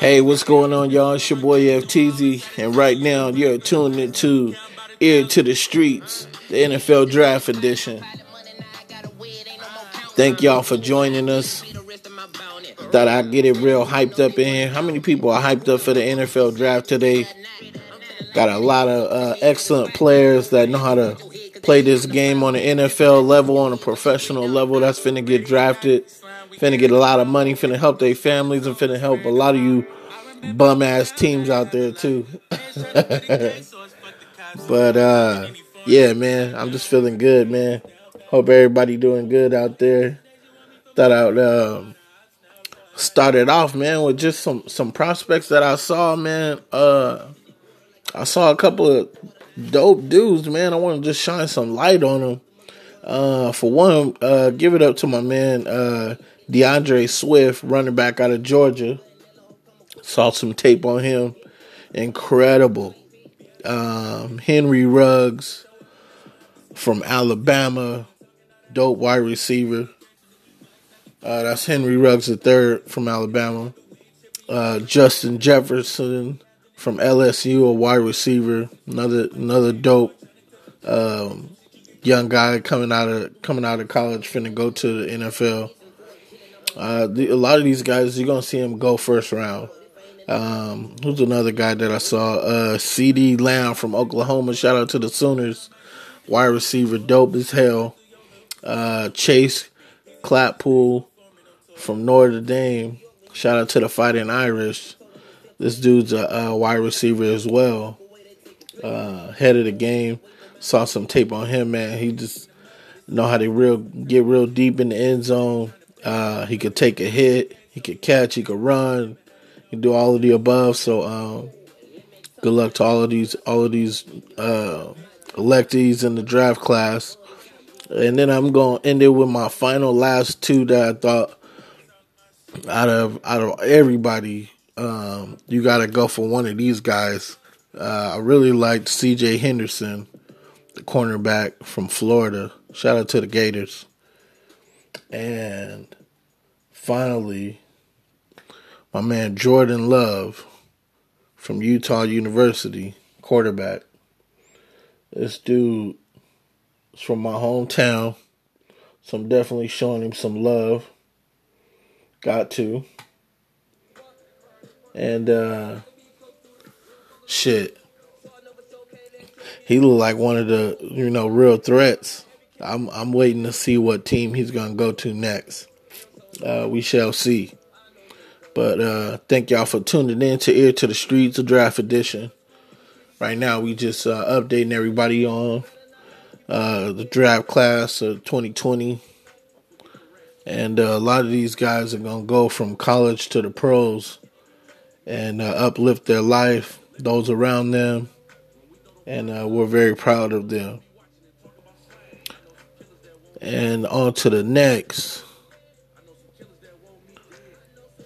Hey, what's going on, y'all? It's your boy FTZ, and right now you're tuned into Ear to the Streets, the NFL Draft Edition. Thank y'all for joining us. Thought I'd get it real hyped up in here. How many people are hyped up for the NFL Draft today? Got a lot of uh, excellent players that know how to play this game on the NFL level, on a professional level. That's finna get drafted finna get a lot of money, finna help their families, and finna help a lot of you bum ass teams out there too. but uh yeah, man, I'm just feeling good, man. Hope everybody doing good out there. Thought I'd um, started off, man, with just some some prospects that I saw, man. Uh I saw a couple of dope dudes, man. I want to just shine some light on them. Uh, for one, uh, give it up to my man uh, D'Andre Swift, running back out of Georgia. Saw some tape on him. Incredible. Um, Henry Ruggs from Alabama, dope wide receiver. Uh, that's Henry Ruggs third from Alabama. Uh, Justin Jefferson from LSU, a wide receiver, another another dope um, young guy coming out of coming out of college, finna go to the NFL. Uh, the, a lot of these guys, you're gonna see them go first round. Um, who's another guy that I saw? Uh, CeeDee Lamb from Oklahoma. Shout out to the Sooners, wide receiver, dope as hell. Uh, Chase Claypool from Notre Dame. Shout out to the Fighting Irish. This dude's a, a wide receiver as well. Uh, head of the game. Saw some tape on him, man. He just know how to real get real deep in the end zone. Uh, he could take a hit. He could catch. He could run. He could do all of the above. So, um, good luck to all of these all of these uh, electees in the draft class. And then I'm gonna end it with my final last two that I thought out of out of everybody, um, you got to go for one of these guys. Uh, I really liked C.J. Henderson, the cornerback from Florida. Shout out to the Gators. And finally, my man Jordan Love from Utah University, quarterback. This dude is from my hometown, so I'm definitely showing him some love. Got to. And uh shit. He looked like one of the, you know, real threats. I'm I'm waiting to see what team he's gonna go to next. Uh, we shall see. But uh, thank y'all for tuning in to Ear to the Streets, a draft edition. Right now, we just uh, updating everybody on uh, the draft class of 2020. And uh, a lot of these guys are going to go from college to the pros and uh, uplift their life, those around them. And we're very proud of them. And on to the next.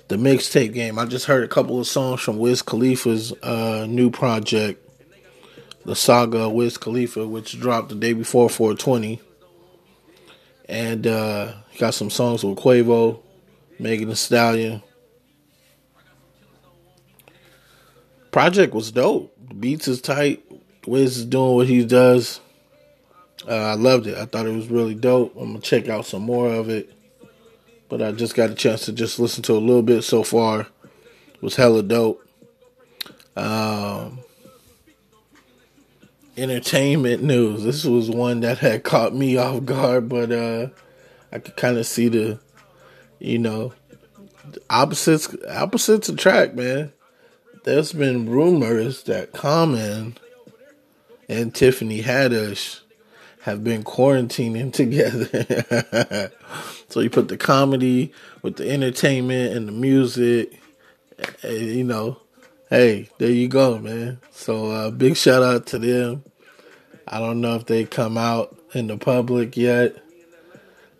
The mixtape game. I just heard a couple of songs from Wiz Khalifa's uh, new project, The Saga of Wiz Khalifa, which dropped the day before 420. And uh, got some songs with Quavo, Megan Thee Stallion. Project was dope. The beats is tight. Wiz is doing what he does. Uh, I loved it. I thought it was really dope. I'm gonna check out some more of it. But I just got a chance to just listen to a little bit so far. It was hella dope. Um, entertainment news. This was one that had caught me off guard, but uh, I could kind of see the, you know, opposites opposites attract, man. There's been rumors that Common and Tiffany Haddish have been quarantining together. so you put the comedy with the entertainment and the music, and, you know, hey, there you go, man. So uh, big shout out to them. I don't know if they come out in the public yet,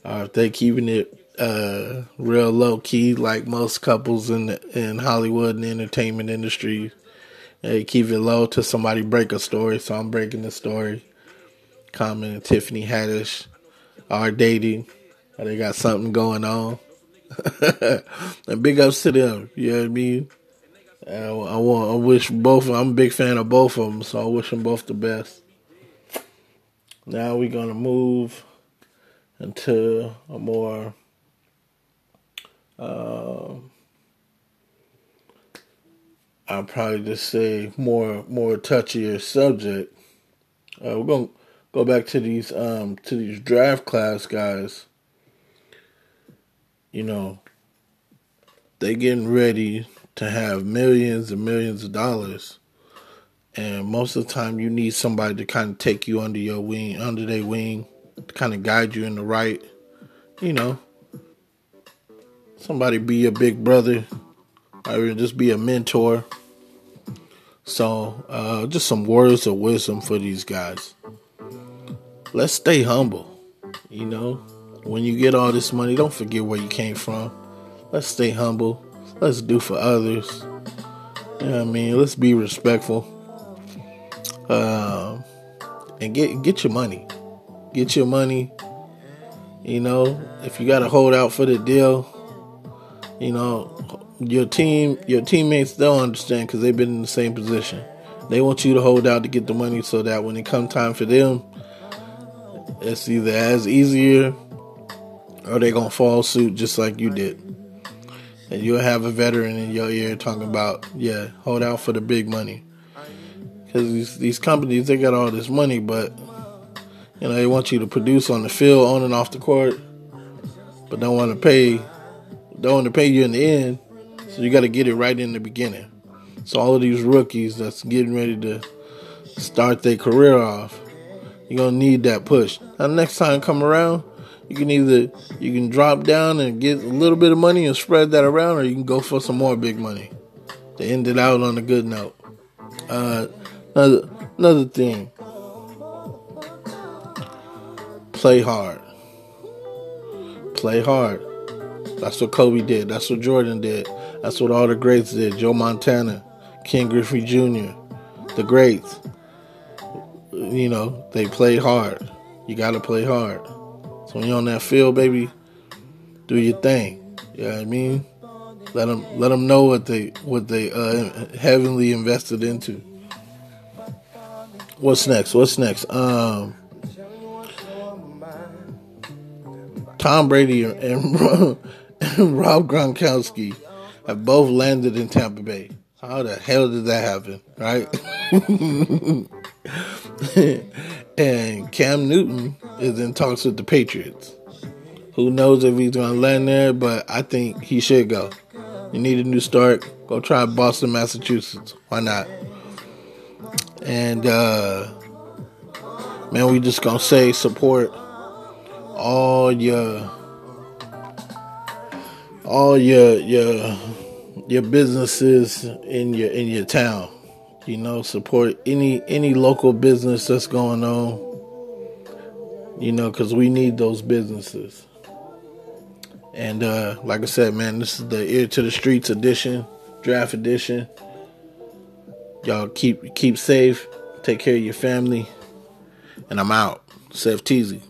or if they keeping it uh, real low key like most couples in the, in Hollywood and the entertainment industry. They keep it low till somebody break a story. So I'm breaking the story. Common and Tiffany Haddish are dating. They got something going on. and big ups to them. You know what I mean? I, I want. I wish both. I'm a big fan of both of them, so I wish them both the best. Now we're gonna move into a more. Uh, I'll probably just say more more touchier subject. Uh, we're gonna go back to these um to these draft class guys. You know, they getting ready to have millions and millions of dollars. And most of the time you need somebody to kind of take you under your wing, under their wing, to kind of guide you in the right, you know, somebody be a big brother or just be a mentor. So, uh, just some words of wisdom for these guys. Let's stay humble. You know, when you get all this money, don't forget where you came from. Let's stay humble. Let's do for others. You know I mean? Let's be respectful. Uh, and get get your money. Get your money. You know, if you got to hold out for the deal, you know, your team, your teammates don't understand because they've been in the same position. They want you to hold out to get the money so that when it come time for them, it's either as easier or they gonna fall suit just like you did. And you'll have a veteran in your ear talking about, yeah, hold out for the big money. Because these, these companies, they got all this money, but you know they want you to produce on the field, on and off the court, but don't want to pay, don't want to pay you in the end. So you got to get it right in the beginning. So all of these rookies that's getting ready to start their career off, you're gonna need that push. Now next time come around, you can either you can drop down and get a little bit of money and spread that around, or you can go for some more big money end it out on a good note. Uh, another another thing, play hard. Play hard. That's what Kobe did. That's what Jordan did. That's what all the greats did. Joe Montana, Ken Griffey Jr., the greats. You know, they play hard. You got to play hard. So when you're on that field, baby, do your thing. You know what I mean? Let them let them know what they what they uh, heavily invested into. What's next? What's next? Um, Tom Brady and, and Rob Gronkowski have both landed in Tampa Bay. How the hell did that happen? Right? and Cam Newton is in talks with the Patriots. Who knows if he's going to land there, but I think he should go. You need a new start. Go try Boston, Massachusetts. Why not? And, uh, man, we just going to say support all your all your your your businesses in your in your town. You know, support any any local business that's going on. You know, because we need those businesses. And uh, like I said, man, this is the ear to the streets edition, draft edition. Y'all keep keep safe, take care of your family, and I'm out. Seth Teasy.